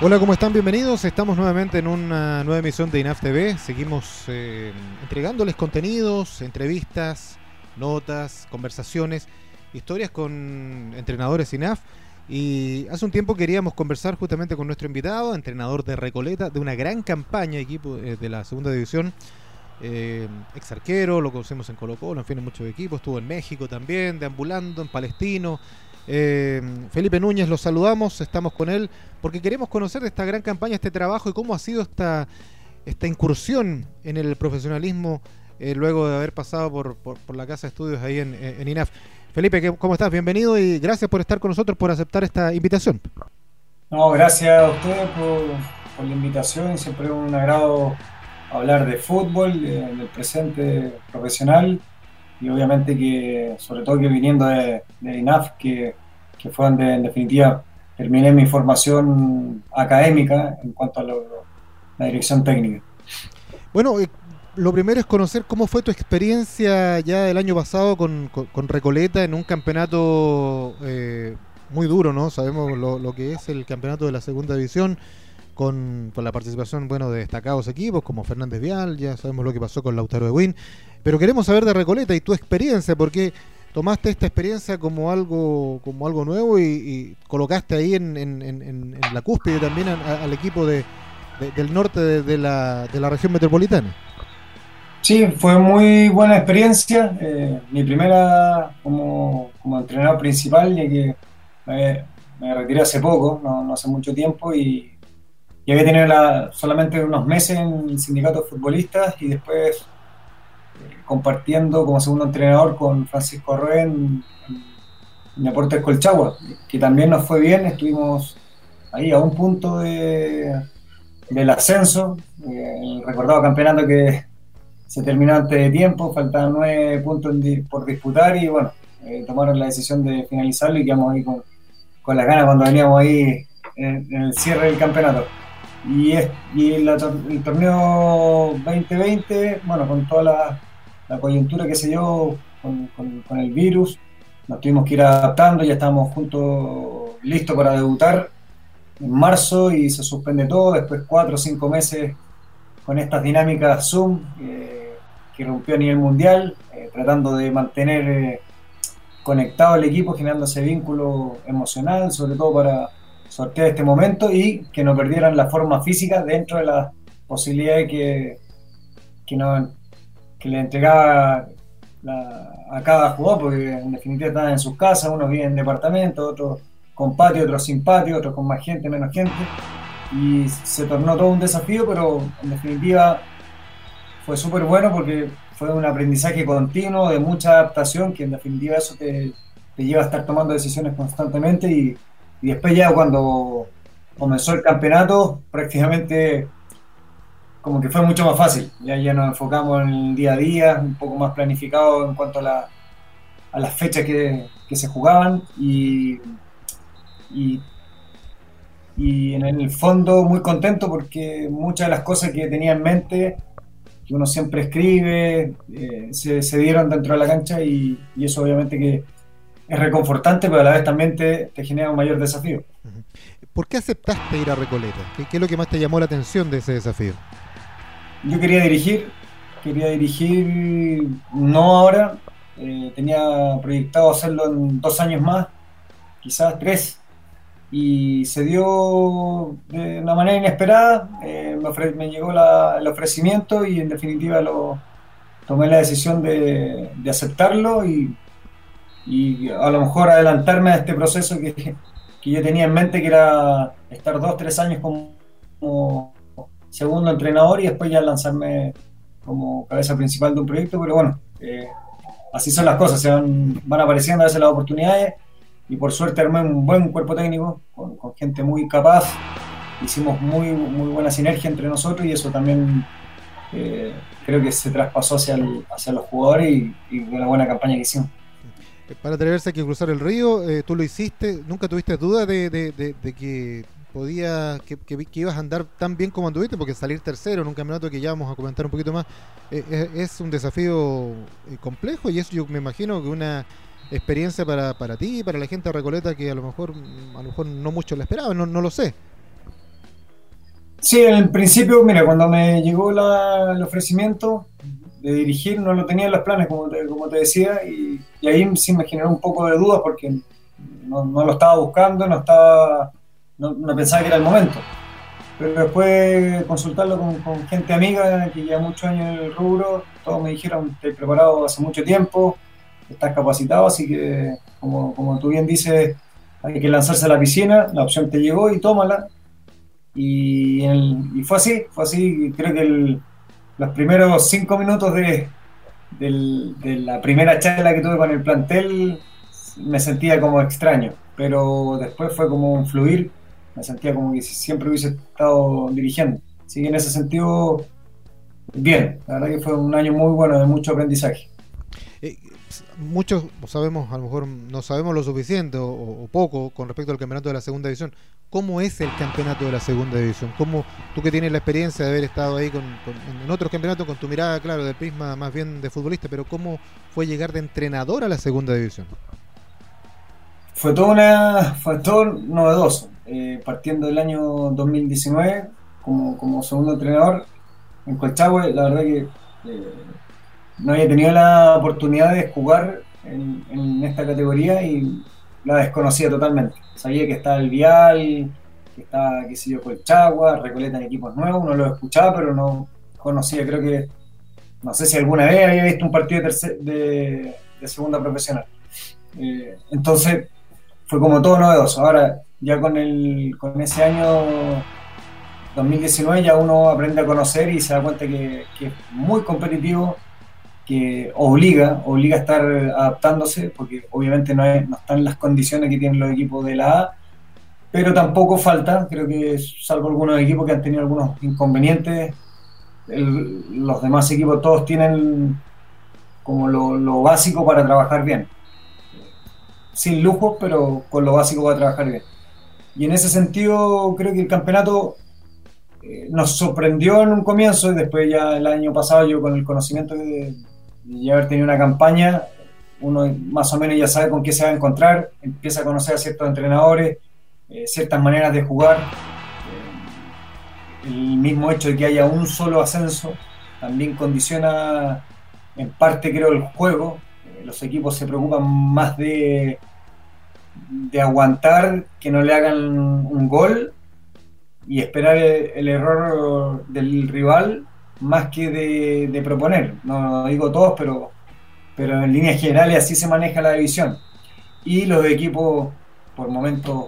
Hola, ¿cómo están? Bienvenidos. Estamos nuevamente en una nueva emisión de INAF TV. Seguimos eh, entregándoles contenidos, entrevistas, notas, conversaciones, historias con entrenadores INAF. Y hace un tiempo queríamos conversar justamente con nuestro invitado, entrenador de Recoleta, de una gran campaña, equipo eh, de la segunda división. Eh, ex arquero, lo conocemos en Colo Colo, en fin, en muchos equipos. Estuvo en México también, deambulando, en Palestino. Eh, Felipe Núñez, lo saludamos, estamos con él, porque queremos conocer de esta gran campaña, este trabajo y cómo ha sido esta, incursión en el profesionalismo eh, luego de haber pasado por, la casa de estudios ahí en, INAF. Felipe, ¿cómo estás? Bienvenido y gracias por estar con nosotros, por aceptar esta invitación. No, gracias a ustedes por, por la invitación, siempre es un agrado hablar de fútbol, del presente profesional y obviamente que, sobre todo que viniendo de, INAF, que, que, fue donde en definitiva terminé mi formación académica en cuanto a la dirección técnica. Bueno, eh, lo primero es conocer cómo fue tu experiencia ya del año pasado con, con, Recoleta en un campeonato eh, muy duro, ¿no? Sabemos lo, lo, que es el campeonato de la segunda división con, la participación bueno, de destacados equipos como Fernández Vial, ya sabemos lo que pasó con Lautaro de Win, pero queremos saber de Recoleta y tu experiencia, porque tomaste esta experiencia como algo como algo nuevo y, colocaste ahí en, la cúspide también al equipo de, del norte de, la, de la región metropolitana. Sí, fue muy buena experiencia. Eh, mi primera como, como, entrenador principal, ya que me, retiré hace poco, no, hace mucho tiempo, y y había tenido solamente unos meses en el sindicato de futbolistas y después eh, compartiendo como segundo entrenador con Francisco Arrué en, Deportes Colchagua, que también nos fue bien, estuvimos ahí a un punto de, del ascenso, eh, el recordado campeonato que se terminó antes de tiempo, faltaban nueve puntos por disputar y bueno, eh, tomaron la decisión de finalizarlo y quedamos ahí con, con las ganas cuando veníamos ahí en el cierre del campeonato. Y, y el torneo 2020, bueno, con toda la, coyuntura que se dio con, con, el virus, nos tuvimos que ir adaptando, ya estábamos juntos, listos para debutar en marzo y se suspende todo, después cuatro o cinco meses con estas dinámicas Zoom eh, que rompió a nivel mundial, eh, tratando de mantener eh, conectado el equipo, generando ese vínculo emocional, sobre todo para sortear este momento y que no perdieran la forma física dentro de las posibilidades que, que, le entregaba a cada jugador, porque en definitiva están en sus casas, unos viven en departamentos, otros con patio, otros sin patio, otros con más gente, menos gente, y se tornó todo un desafío, pero en definitiva fue súper bueno porque fue un aprendizaje continuo, de mucha adaptación, que en definitiva eso te, te lleva a estar tomando decisiones constantemente y, y después ya cuando comenzó el campeonato, prácticamente como que fue mucho más fácil. Ya, ya nos enfocamos en el día a día, un poco más planificado en cuanto a, la, a las fechas que, se jugaban y, y, en el fondo muy contento porque muchas de las cosas que tenía en mente, que uno siempre escribe, eh, se, se, dieron dentro de la cancha y, y eso obviamente que es reconfortante, pero a la vez también te, genera un mayor desafío. ¿Por qué aceptaste ir a Recoleta? ¿Qué, es lo que más te llamó la atención de ese desafío? Yo quería dirigir, quería dirigir no ahora, eh, tenía proyectado hacerlo en dos años más, quizás tres, y se dio de una manera inesperada, eh, me, llegó el ofrecimiento y en definitiva lo tomé la decisión de, de aceptarlo y y a lo mejor adelantarme a este proceso que, que yo tenía en mente, que era estar dos, tres años como, segundo entrenador y después ya lanzarme como cabeza principal de un proyecto, pero bueno, eh, así son las cosas, se van, van apareciendo a veces las oportunidades y por suerte armé un buen cuerpo técnico con, gente muy capaz, hicimos muy, muy buena sinergia entre nosotros y eso también eh, creo que se traspasó hacia, hacia los jugadores y, y una buena campaña que hicimos. Eh, para atreverse a que cruzar el río, eh, tú lo hiciste, nunca tuviste duda de, que podía, que, ibas a andar tan bien como anduviste, porque salir tercero en un campeonato que ya vamos a comentar un poquito más, eh, es, un desafío complejo. Y es yo me imagino que una experiencia para, para ti y para la gente de Recoleta que a lo mejor a lo mejor no mucho la esperaba, no lo sé. Sí, en principio, mira, cuando me llegó el ofrecimiento dirigir, no lo tenía en los planes, como te, como te decía, y, ahí sí me generó un poco de dudas porque no, lo estaba buscando, no estaba, no, pensaba que era el momento. Pero después consultarlo con, gente amiga que lleva muchos años en el rubro, todos me dijeron, estoy preparado hace mucho tiempo, estás capacitado, así que como, como tú bien dices, hay que lanzarse a la piscina, la opción te llegó y tómala. Y, y fue así, fue así, creo que los primeros cinco minutos de, la primera charla que tuve con el plantel me sentía como extraño, pero después fue como un fluir, me sentía como que siempre hubiese estado dirigiendo. Así que en ese sentido, bien, la verdad que fue un año muy bueno de mucho aprendizaje. Muchos sabemos, a lo mejor no sabemos lo suficiente o, poco con respecto al campeonato de la segunda división. ¿Cómo es el campeonato de la segunda división? ¿Cómo, tú que tienes la experiencia de haber estado ahí con, en otros campeonatos, con tu mirada, claro, del prisma más bien de futbolista, pero ¿cómo fue llegar de entrenador a la segunda división? Fue todo, una, fue todo novedoso. Eh, partiendo del año 2019, como, como segundo entrenador en Colchagüe, la verdad que eh, no había tenido la oportunidad de jugar en, esta categoría y la desconocía totalmente. Sabía que estaba el Vial, que estaba, qué sé yo, Colchagua, Recoleta en equipos nuevos, no lo escuchaba, pero no conocía, creo que, no sé si alguna vez había visto un partido de, segunda profesional. Eh, entonces, fue como todo novedoso. Ahora, ya con, el, con ese año 2019, ya uno aprende a conocer y se da cuenta que es muy competitivo que obliga, obliga a estar adaptándose, porque obviamente no, están las condiciones que tienen los equipos de la A, pero tampoco falta, creo que salvo algunos equipos que han tenido algunos inconvenientes, los demás equipos todos tienen como lo, básico para trabajar bien. Sin lujos, pero con lo básico para trabajar bien. Y en ese sentido creo que el campeonato eh, nos sorprendió en un comienzo y después ya el año pasado yo con el conocimiento de, y haber tenido una campaña, uno más o menos ya sabe con qué se va a encontrar, empieza a conocer a ciertos entrenadores, eh, ciertas maneras de jugar. Eh, el mismo hecho de que haya un solo ascenso también condiciona en parte creo el juego. Eh, los equipos se preocupan más de, de aguantar que no le hagan un gol y esperar el error del rival más que de, proponer. No, digo todos, pero, pero en líneas generales así se maneja la división. Y los equipos, por momentos,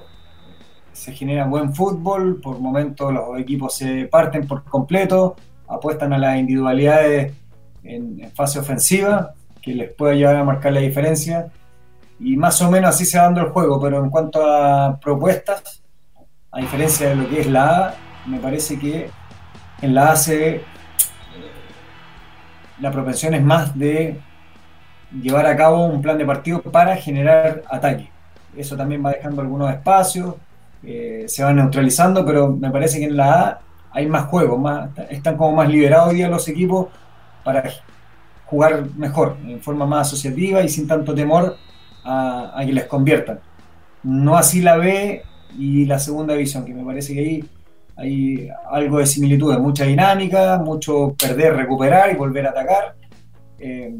se genera buen fútbol, por momentos los equipos se parten por completo, apuestan a las individualidades en, fase ofensiva, que les puede llevar a marcar la diferencia. Y más o menos así se va dando el juego, pero en cuanto a propuestas, a diferencia de lo que es la A, me parece que en la A se la propensión es más de llevar a cabo un plan de partido para generar ataque. Eso también va dejando algunos espacios, eh, se van neutralizando, pero me parece que en la A hay más juegos, más, están como más liberados hoy día los equipos para jugar mejor, en forma más asociativa y sin tanto temor a, a que les conviertan. No así la B y la segunda división, que me parece que ahí hay algo de similitud, mucha dinámica, mucho perder, recuperar y volver a atacar. Eh,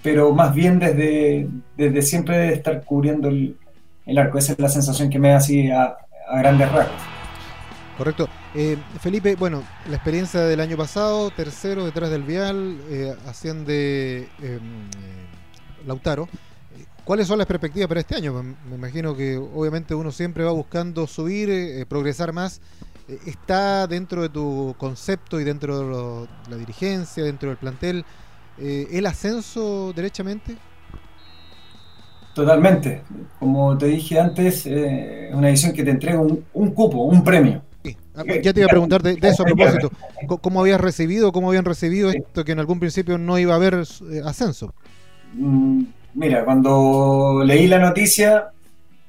pero más bien desde, desde siempre estar cubriendo el, arco. Esa es la sensación que me da así a, grandes rasgos. Correcto. Eh, Felipe, bueno, la experiencia del año pasado, tercero detrás del Vial, eh, asciende em, Lautaro. ¿Cuáles son las perspectivas para este año? Me imagino que obviamente uno siempre va buscando subir, eh, progresar más. Eh, ¿Está dentro de tu concepto y dentro de la dirigencia, dentro del plantel, eh, el ascenso derechamente? Totalmente. Como te dije antes, es una edición que te entrega un, cupo, un premio. Ah, ya te iba a preguntar de, eso a propósito. ¿Cómo habías recibido, cómo habían recibido esto que en algún principio no iba a haber ascenso? Mm, Mira, cuando leí la noticia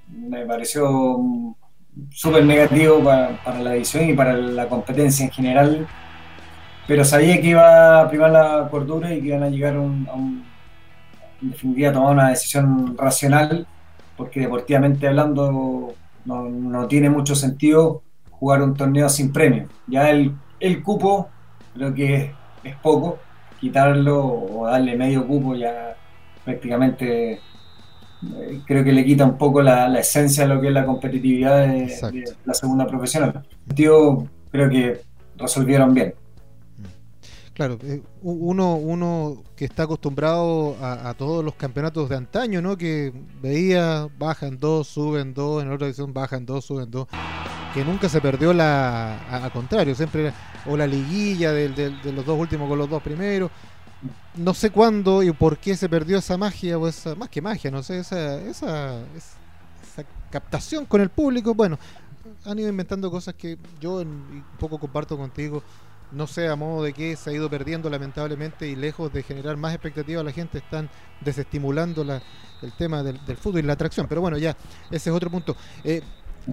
me pareció súper negativo para, la edición y para la competencia en general, pero sabía que iba a primar la cordura y que iban a llegar a un, en tomar una decisión racional, porque deportivamente hablando no, tiene mucho sentido jugar un torneo sin premio. Ya el, el cupo creo que es poco, quitarlo o darle medio cupo ya prácticamente eh, creo que le quita un poco la, esencia de lo que es la competitividad de, la segunda profesional. Tío, creo que resolvieron bien. Claro, eh, uno, uno que está acostumbrado a, todos los campeonatos de antaño, ¿no? Que veía, bajan dos, suben dos, en otra edición bajan dos, suben dos. Que nunca se perdió la. Al contrario, siempre o la liguilla de, de, los dos últimos con los dos primeros. No sé cuándo y por qué se perdió esa magia, o esa, más que magia, no sé, esa, esa, esa captación con el público. Bueno, han ido inventando cosas que yo un poco comparto contigo no sé a modo de que se ha ido perdiendo lamentablemente y lejos de generar más expectativa la gente están desestimulando la, el tema del, fútbol y la atracción. Pero bueno, ya, ese es otro punto. Eh,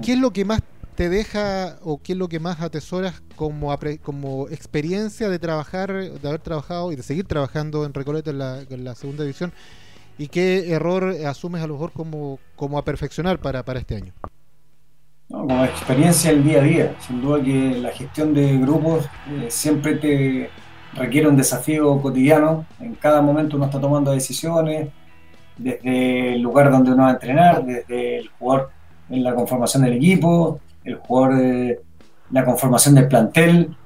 ¿Qué es lo que más te deja o qué es lo que más atesoras como, como experiencia de trabajar, de haber trabajado y de seguir trabajando en Recoleta en la, en la segunda división? ¿Y qué error asumes a lo mejor como, como a perfeccionar para, para este año? como experiencia el día a día. Sin duda que la gestión de grupos eh, siempre te requiere un desafío cotidiano. En cada momento uno está tomando decisiones, desde el lugar donde uno va a entrenar, desde el jugador en la conformación del equipo, el jugador de la conformación del plantel,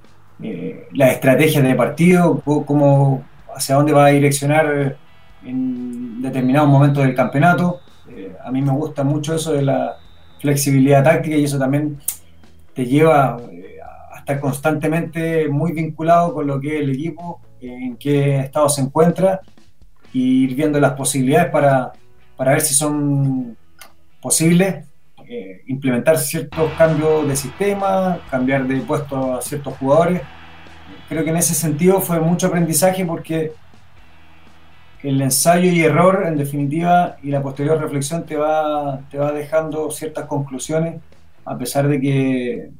eh, las estrategias de partido, cómo, hacia dónde va a direccionar en determinados momentos del campeonato. Eh, a mí me gusta mucho eso de la flexibilidad táctica y eso también te lleva eh, a estar constantemente muy vinculado con lo que es el equipo, en qué estado se encuentra y ir viendo las posibilidades para, para ver si son posibles eh, implementar ciertos cambios de sistema, cambiar de puesto a ciertos jugadores. Creo que en ese sentido fue mucho aprendizaje porque el ensayo y error, en definitiva, y la posterior reflexión te va, te va dejando ciertas conclusiones, a pesar de que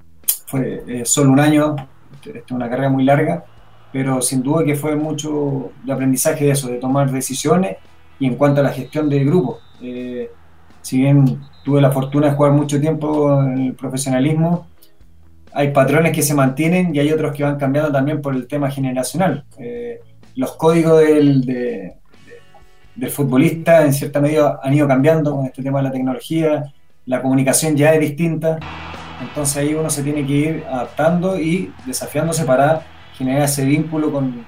fue eh, solo un año, es una carrera muy larga, pero sin duda que fue mucho de aprendizaje de eso, de tomar decisiones y en cuanto a la gestión del grupo. Eh, si bien tuve la fortuna de jugar mucho tiempo en el profesionalismo, hay patrones que se mantienen y hay otros que van cambiando también por el tema generacional. Eh, los códigos del, del futbolista en cierta medida han ido cambiando con este tema de la tecnología, la comunicación ya es distinta, entonces ahí uno se tiene que ir adaptando y desafiándose para generar ese vínculo con,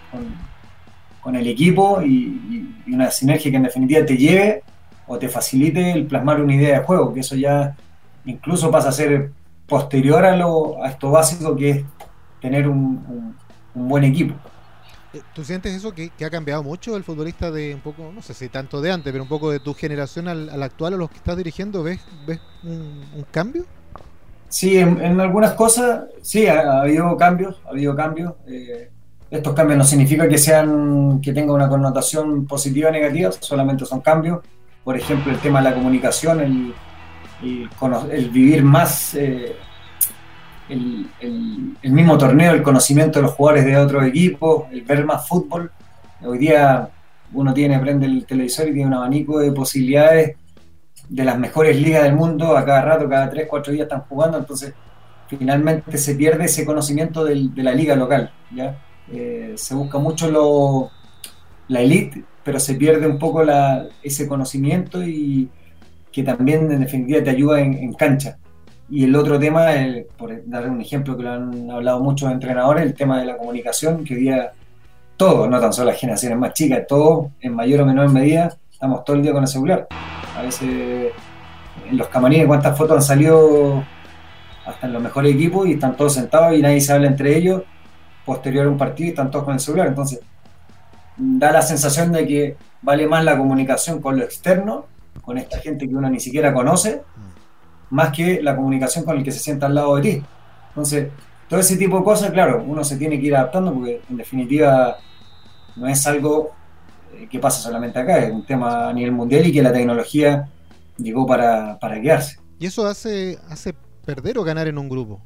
con, el equipo y, una sinergia que en definitiva te lleve o te facilite el plasmar una idea de juego, que eso ya incluso pasa a ser posterior a, lo, a esto básico que es tener un buen equipo. Eh, ¿Tú sientes eso que, ha cambiado mucho el futbolista de un poco, no sé si tanto de antes, pero un poco de tu generación al, actual, a los que estás dirigiendo? ¿Ves, ves un, cambio? Sí, en, algunas cosas sí, ha, habido cambios, ha habido cambios. Eh, estos cambios no significa que sean que tenga una connotación positiva o negativa, solamente son cambios. Por ejemplo, el tema de la comunicación, el, el, vivir más eh, el, mismo torneo, el conocimiento de los jugadores de otros equipos, el ver más fútbol. Hoy día uno tiene, prende el televisor y tiene un abanico de posibilidades de las mejores ligas del mundo, a cada rato, cada 3, 4 días están jugando, entonces finalmente se pierde ese conocimiento de la liga local. ¿ya? Eh, se busca mucho lo, la elite, pero se pierde un poco la, ese conocimiento y que también en definitiva te ayuda en cancha. Y el otro tema, por dar un ejemplo que lo han hablado muchos entrenadores, el tema de la comunicación, que hoy día todo, no tan solo las generaciones más chicas, todo en mayor o menor medida, estamos todo el día con el celular. A veces en los camarines cuántas fotos han salido hasta en los mejores equipos y están todos sentados y nadie se habla entre ellos posterior a un partido y están todos con el celular. Entonces, da la sensación de que vale más la comunicación con lo externo, con esta gente que uno ni siquiera conoce, más que la comunicación con el que se sienta al lado de ti. Entonces, todo ese tipo de cosas, claro, uno se tiene que ir adaptando porque en definitiva no es algo eh, que pasa solamente acá, es un tema a nivel mundial y que la tecnología llegó para, quedarse. ¿Y eso hace, hace perder o ganar en un grupo?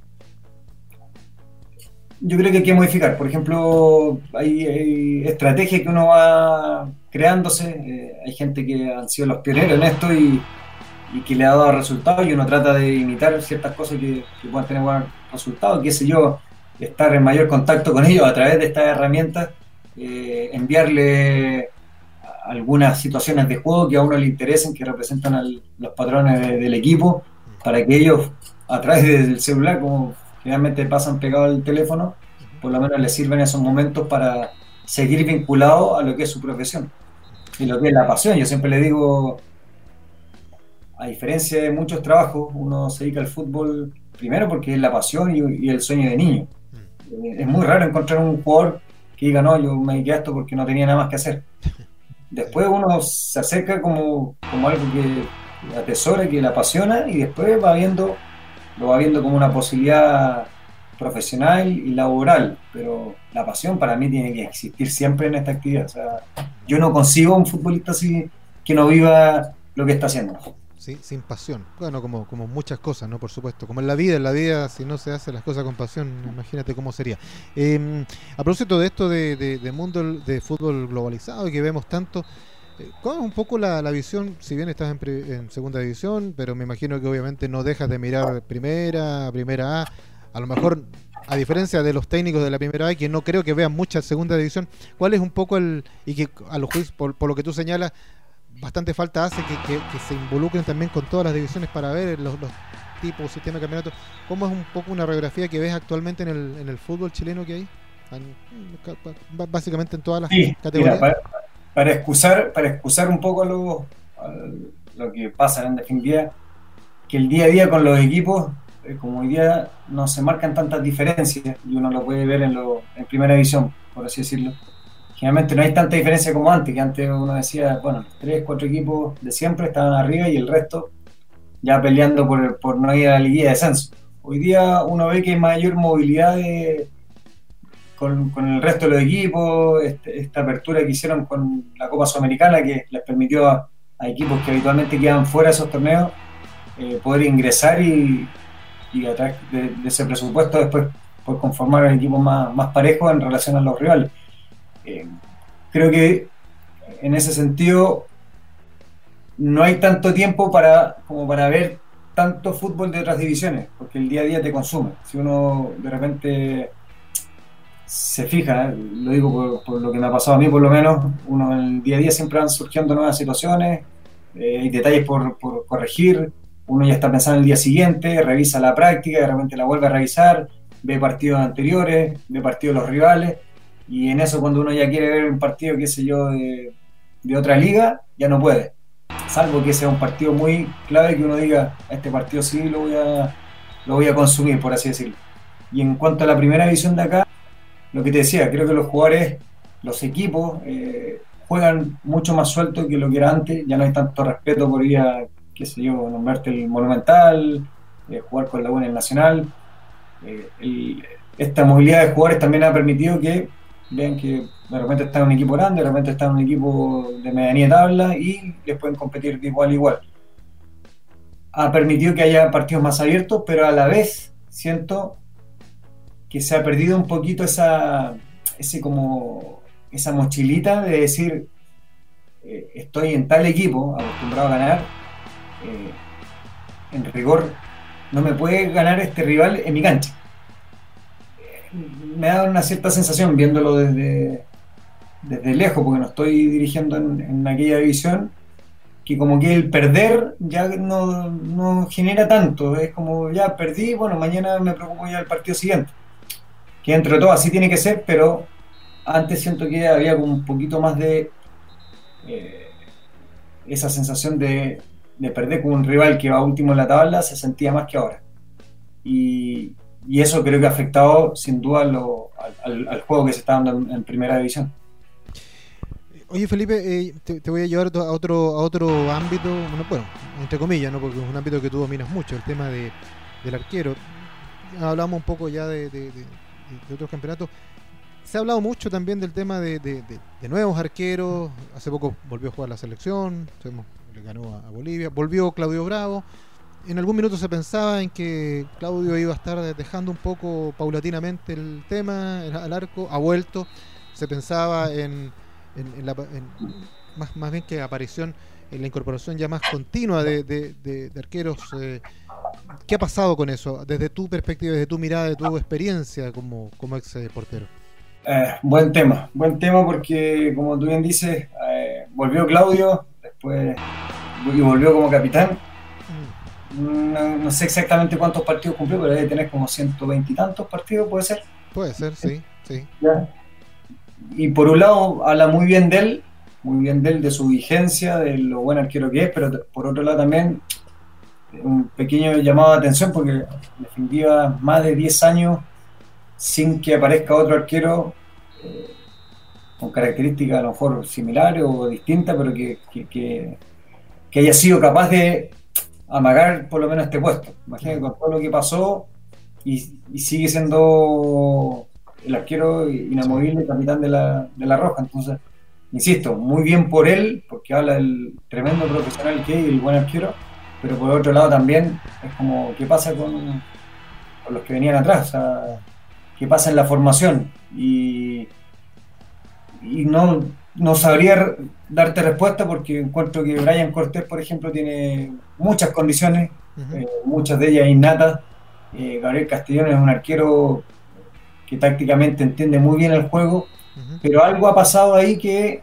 Yo creo que hay que modificar. Por ejemplo, hay, estrategias que uno va creándose. Eh, hay gente que han sido los pioneros en esto y, que le ha dado resultados y uno trata de imitar ciertas cosas que, puedan tener resultados, qué sé yo, estar en mayor contacto con ellos a través de estas herramientas, eh, enviarle algunas situaciones de juego que a uno le interesen, que representan a los patrones del equipo, para que ellos a través del celular, como generalmente pasan pegado al teléfono, por lo menos les sirven esos momentos para seguir vinculados a lo que es su profesión y lo que es la pasión. Yo siempre le digo, a diferencia de muchos trabajos, uno se dedica al fútbol primero porque es la pasión y, el sueño de niño. Mm. Es muy raro encontrar un jugador que diga, no, yo me dediqué a esto porque no tenía nada más que hacer. Después uno se acerca como, como algo que atesora, que le apasiona y después va viendo, lo va viendo como una posibilidad profesional y laboral, pero la pasión para mí tiene que existir siempre en esta actividad. O sea, yo no consigo un futbolista así que no viva lo que está haciendo. Sí, sin pasión. Bueno, como, como muchas cosas, ¿no? Por supuesto. Como en la vida, en la vida, si no se hacen las cosas con pasión, imagínate cómo sería. Em, a propósito de esto de, de, mundo de fútbol globalizado y que vemos tanto, eh, ¿cuál es un poco la, visión? Si bien estás en, en, segunda división, pero me imagino que obviamente no dejas de mirar primera, primera A a lo mejor, a diferencia de los técnicos de la primera vez, que no creo que vean mucha segunda división, ¿cuál es un poco el, y que a los jueces, por, lo que tú señalas, bastante falta hace que, se involucren también con todas las divisiones para ver los, los tipos, sistemas de campeonato? ¿Cómo es un poco una radiografía que ves actualmente en el, en el fútbol chileno que hay? Básicamente en todas las categorías. para, excusar, para excusar un poco lo, lo que pasa en definitiva, que el día a día con los equipos eh, como hoy día no se marcan tantas diferencias y uno lo puede ver en, lo, en primera división, por así decirlo. Generalmente no hay tanta diferencia como antes, que antes uno decía, bueno, tres, cuatro equipos de siempre estaban arriba y el resto ya peleando por, por no ir a la liguilla de descenso. Hoy día uno ve que hay mayor movilidad con, con, el resto de los equipos, este, esta apertura que hicieron con la Copa Sudamericana que les permitió a, equipos que habitualmente quedan fuera de esos torneos eh, poder ingresar y, y a través de, ese presupuesto después por conformar un equipo más, más parejo en relación a los rivales. Eh, creo que en ese sentido no hay tanto tiempo para como para ver tanto fútbol de otras divisiones, porque el día a día te consume. Si uno de repente se fija, lo digo por, lo que me ha pasado a mí por lo menos, uno en el día a día siempre van surgiendo nuevas situaciones, eh, hay detalles por, corregir, uno ya está pensando en el día siguiente, revisa la práctica, de repente la vuelve a revisar, ve partidos anteriores, ve partidos de los rivales, y en eso cuando uno ya quiere ver un partido, qué sé yo, de, otra liga, ya no puede. Salvo que sea un partido muy clave que uno diga, este partido sí lo voy a, lo voy a consumir, por así decirlo. Y en cuanto a la primera división de acá, lo que te decía, creo que los jugadores, los equipos, eh, juegan mucho más suelto que lo que era antes, ya no hay tanto respeto por ir a qué sé yo, nombrarte el Monumental, eh, jugar con la buena el Nacional. Eh, esta movilidad de jugadores también ha permitido que vean que de repente está en un equipo grande, de repente está en un equipo de medianía tabla y les pueden competir de igual a igual. Ha permitido que haya partidos más abiertos, pero a la vez siento que se ha perdido un poquito esa, ese como, esa mochilita de decir, eh, estoy en tal equipo, acostumbrado a ganar, eh, en rigor, no me puede ganar este rival en mi cancha. Eh, me da una cierta sensación viéndolo desde, desde lejos, porque no estoy dirigiendo en, aquella división, que como que el perder ya no, genera tanto. Es como ya perdí, bueno, mañana me preocupo ya del partido siguiente. Que entre todo así tiene que ser, pero antes siento que había como un poquito más de eh, esa sensación de de perder con un rival que va último en la tabla se sentía más que ahora. Y, eso creo que ha afectado sin duda al, juego que se está dando en, primera división. Oye Felipe, eh, te, voy a llevar a otro, a otro ámbito, bueno, entre comillas, ¿no? porque es un ámbito que tú dominas mucho, el tema de, del arquero. Hablamos un poco ya de, de, otros campeonatos. Se ha hablado mucho también del tema de, nuevos arqueros. Hace poco volvió a jugar la selección le ganó a, Bolivia. Volvió Claudio Bravo. En algún minuto se pensaba en que Claudio iba a estar dejando un poco paulatinamente el tema al arco. Ha vuelto. Se pensaba en, la, más, más bien que aparición en la incorporación ya más continua de, arqueros eh, ¿Qué ha pasado con eso? Desde tu perspectiva, desde tu mirada, de tu experiencia como, como ex portero. Eh, buen tema, buen tema porque como tú bien dices, eh, volvió Claudio, después y volvió como capitán. Mm. No, sé exactamente cuántos partidos cumplió, pero debe tener como 120 y tantos partidos, ¿puede ser? Puede ser, sí, sí. Y por un lado habla muy bien de él, muy bien de él, de su vigencia, de lo buen arquero que es, pero por otro lado también un pequeño llamado de atención porque en definitiva más de 10 años sin que aparezca otro arquero eh, con características a lo mejor similares o distintas, pero que, que, haya sido capaz de amagar por lo menos este puesto. Imagínate con todo lo que pasó y, sigue siendo el arquero inamovible, capitán de la, de la Roja. Entonces, insisto, muy bien por él, porque habla del tremendo profesional que es y el buen arquero, pero por otro lado también es como, ¿qué pasa con, los que venían atrás? O sea, ¿Qué pasa en la formación? Y, y no, no sabría darte respuesta porque encuentro que Brian Cortés, por ejemplo, tiene muchas condiciones, eh, muchas de ellas innatas. Eh, Gabriel Castellón es un arquero que tácticamente entiende muy bien el juego, pero algo ha pasado ahí que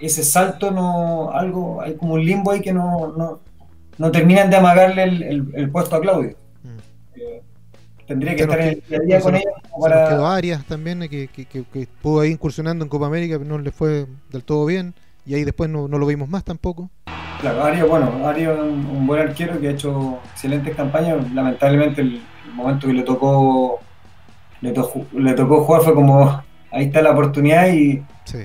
ese salto no, algo, hay como un limbo ahí que no, no, terminan de amagarle el, puesto a Claudio. Mm. Eh, tendría que estar en el día con ella para... quedó Arias también, eh, que, que, que, estuvo ahí incursionando en Copa América, pero no le fue del todo bien, y ahí después no, no lo vimos más tampoco. Claro, Arias, bueno, Arias es un, buen arquero que ha hecho excelentes campañas, lamentablemente el, momento que le tocó le, le tocó jugar fue como ahí está la oportunidad y,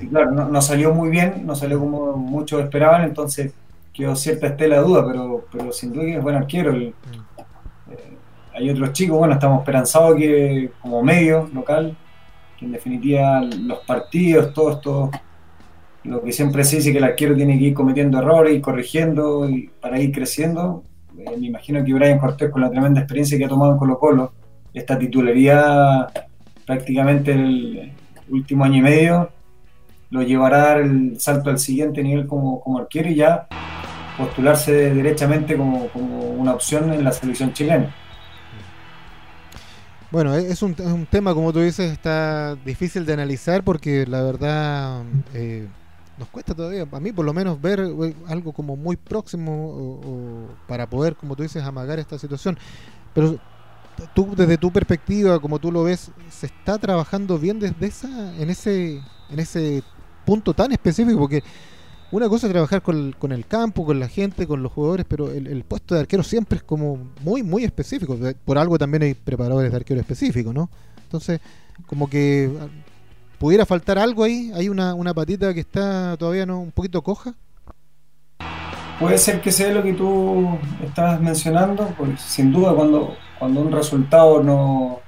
claro, no, salió muy bien, no salió como muchos esperaban, entonces quedó cierta estela de duda, pero, pero sin duda es buen arquero. El, mm. eh, hay otros chicos, bueno, estamos esperanzados que como medio local, que en definitiva los partidos, todo esto, lo que siempre se dice que el arquero tiene que ir cometiendo errores y corrigiendo y para ir creciendo. Eh, me imagino que Brian Cortés, con la tremenda experiencia que ha tomado en Colo Colo, esta titularidad prácticamente el, último año y medio, lo llevará a dar el salto al siguiente nivel como, como arquero y ya postularse derechamente como, una opción en la selección chilena. Bueno, es un, tema, como tú dices, está difícil de analizar porque la verdad eh, nos cuesta todavía, a mí por lo menos, ver eh, algo como muy próximo para poder, como tú dices, amagar esta situación. Pero tú desde tu perspectiva, como tú lo ves, se está trabajando bien desde esa, en ese, en ese punto tan específico, porque una cosa es trabajar con, con el campo, con la gente, con los jugadores, pero el, puesto de arquero siempre es como muy, muy específico. Por algo también hay preparadores de arquero específicos, ¿no? Entonces, como que ah, pudiera faltar algo ahí, hay una, una patita que está todavía no un poquito coja. Puede ser que sea lo que tú estabas mencionando, pues sin duda cuando, cuando un resultado no,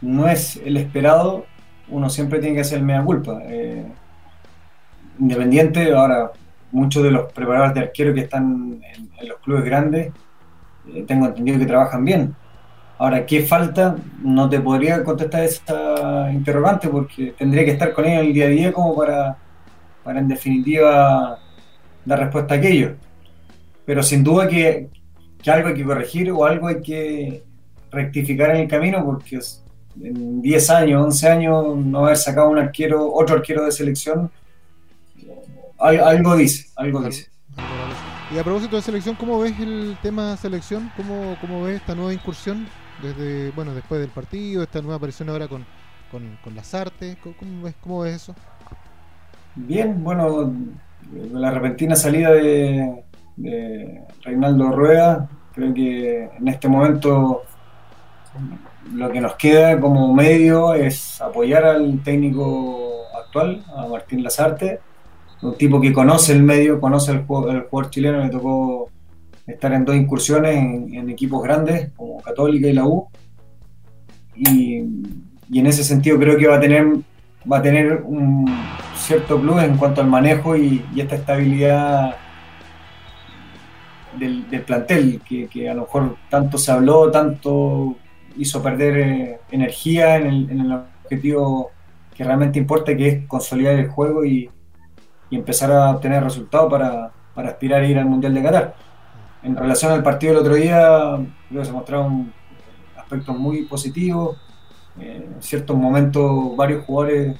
no es el esperado, uno siempre tiene que hacer mea culpa. Eh, independiente, ahora muchos de los preparadores de arquero que están en, los clubes grandes, eh, tengo entendido que trabajan bien. Ahora, ¿qué falta? No te podría contestar esa interrogante porque tendría que estar con ellos el día a día como para, para en definitiva dar respuesta a aquello pero sin duda que, algo hay que corregir o algo hay que rectificar en el camino porque en 10 años, 11 años no haber sacado un arquero, otro arquero de selección, algo dice, algo dice. Y a propósito de selección, ¿cómo ves el tema selección? ¿Cómo, cómo ves esta nueva incursión desde, bueno, después del partido, esta nueva aparición ahora con, con, las artes? ¿Cómo, ves, ¿Cómo ves eso? Bien, bueno, la repentina salida de, Reinaldo Rueda. Creo que en este momento lo que nos queda como medio es apoyar al técnico actual, a Martín Lazarte, un tipo que conoce el medio, conoce el, jugador chileno, me tocó estar en dos incursiones en, equipos grandes como Católica y la U. Y, en ese sentido creo que va a tener, va a tener un cierto plus en cuanto al manejo y esta estabilidad del, plantel, que, a lo mejor tanto se habló, tanto hizo perder eh, energía en el, objetivo que realmente importa, que es consolidar el juego y, empezar a obtener resultados para, aspirar a ir al Mundial de Qatar. en relación al partido del otro día, creo que se mostraron aspectos muy positivos. en ciertos momentos varios jugadores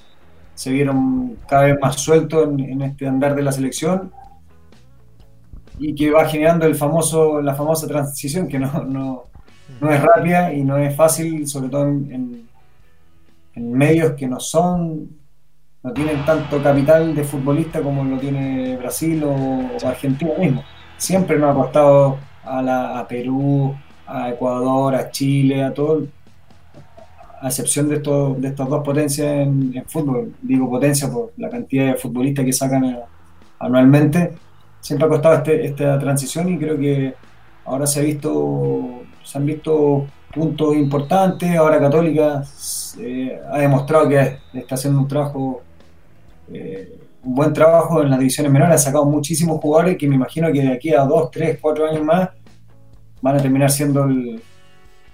se vieron cada vez más sueltos en, este andar de la selección y que va generando el famoso, la famosa transición que no, no, no es rápida y no es fácil, sobre todo en, en, medios que no son, no tienen tanto capital de futbolista como lo tiene Brasil o, Argentina mismo. Siempre nos ha costado a, la, a Perú, a Ecuador, a Chile, a todo, a excepción de, estos, de estas dos potencias en, fútbol, digo potencia por la cantidad de futbolistas que sacan anualmente, siempre ha costado este, esta transición y creo que ahora se ha visto, se han visto puntos importantes, ahora Católica eh, ha demostrado que está haciendo un trabajo, eh, un buen trabajo en las divisiones menores, ha sacado muchísimos jugadores que me imagino que de aquí a dos, tres, cuatro años más van a terminar siendo el,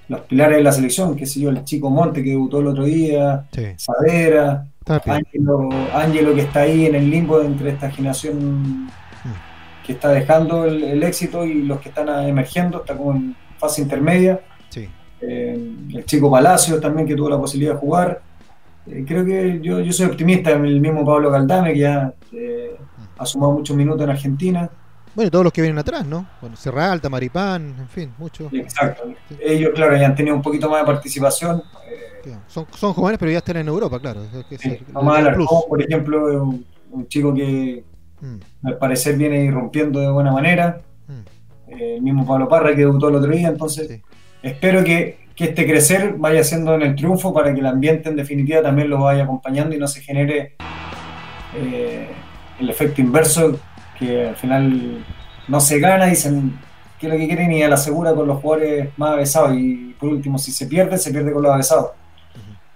los pilares de la selección, que sé yo, el chico Monte que debutó el otro día, Sadera, Ángelo, que está ahí en el limbo entre esta generación. Que está dejando el, éxito y los que están emergiendo, está como en fase intermedia. Eh, el chico Palacio también que tuvo la posibilidad de jugar. Eh, creo que yo, yo soy optimista, el mismo Pablo Caldame que ya eh, ha sumado muchos minutos en Argentina. Bueno, todos los que vienen atrás, ¿no? Bueno, Serra Alta, Maripán, en fin, muchos. Exacto. Ellos, claro, ya han tenido un poquito más de participación. Eh, son, son jóvenes, pero ya están en Europa, claro. sí. por ejemplo, un, un chico que mm. al parecer viene irrumpiendo de buena manera. Mm. Eh, el mismo Pablo Parra que debutó el otro día, entonces espero que, que, este crecer vaya siendo en el triunfo para que el ambiente en definitiva también lo vaya acompañando y no se genere eh, el efecto inverso que al final no se gana, dicen que lo que quieren y a la segura con los jugadores más avesados. Y por último, si se pierde, se pierde con los avesados.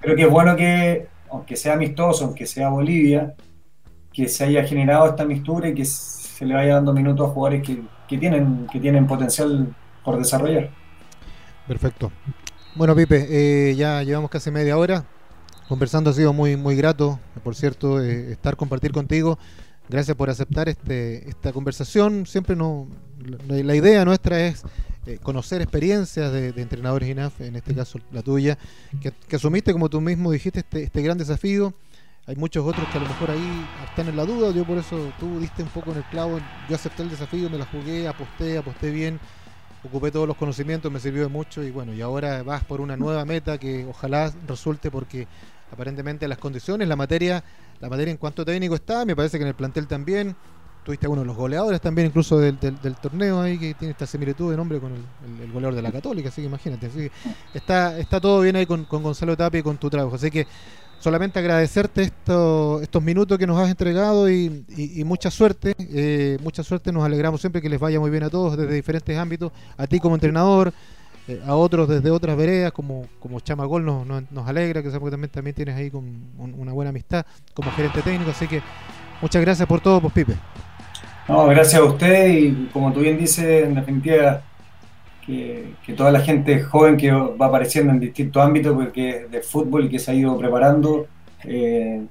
Creo que es bueno que, aunque sea amistoso, aunque sea Bolivia, que se haya generado esta mistura y que se le vaya dando minutos a jugadores que, que tienen, que tienen potencial por desarrollar. Perfecto. Bueno, Pipe, eh, ya llevamos casi media hora. Conversando ha sido muy, muy grato, por cierto, eh, estar, compartir contigo. Gracias por aceptar este, esta conversación. Siempre no, la, idea nuestra es eh, conocer experiencias de, entrenadores INAF, en este caso la tuya, que, asumiste, como tú mismo dijiste, este, este, gran desafío. Hay muchos otros que a lo mejor ahí están en la duda. Yo por eso tú diste un poco en el clavo. Yo acepté el desafío, me la jugué, aposté, aposté bien, ocupé todos los conocimientos, me sirvió de mucho y bueno, y ahora vas por una nueva meta que ojalá resulte porque aparentemente las condiciones, la materia la materia en cuanto técnico está, me parece que en el plantel también. Tuviste a uno de los goleadores también, incluso del, torneo ahí, que tiene esta similitud de nombre con el, goleador de la Católica, así que imagínate. está, está todo bien ahí con, Gonzalo Tapia y con tu trabajo. Así que solamente agradecerte esto, estos minutos que nos has entregado y, mucha suerte. Eh, mucha suerte, nos alegramos siempre que les vaya muy bien a todos desde diferentes ámbitos. A ti como entrenador, eh, a otros desde otras veredas, como, como Chamagol nos, nos, alegra, que sabemos que también, también tienes ahí con una buena amistad como gerente técnico, así que muchas gracias por todo, pues Pipe. No, gracias a usted y como tú bien dices, en definitiva, que, toda la gente joven que va apareciendo en distintos ámbitos, porque de fútbol y que se ha ido preparando, eh,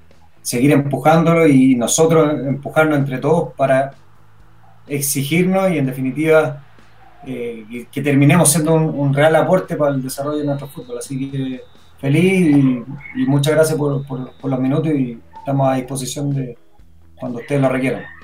seguir empujándolo y nosotros empujarnos entre todos para exigirnos y en definitiva eh, que, terminemos siendo un, real aporte para el desarrollo de nuestro fútbol. Así que feliz y, muchas gracias por, por, por los minutos y estamos a disposición de cuando ustedes lo requieran.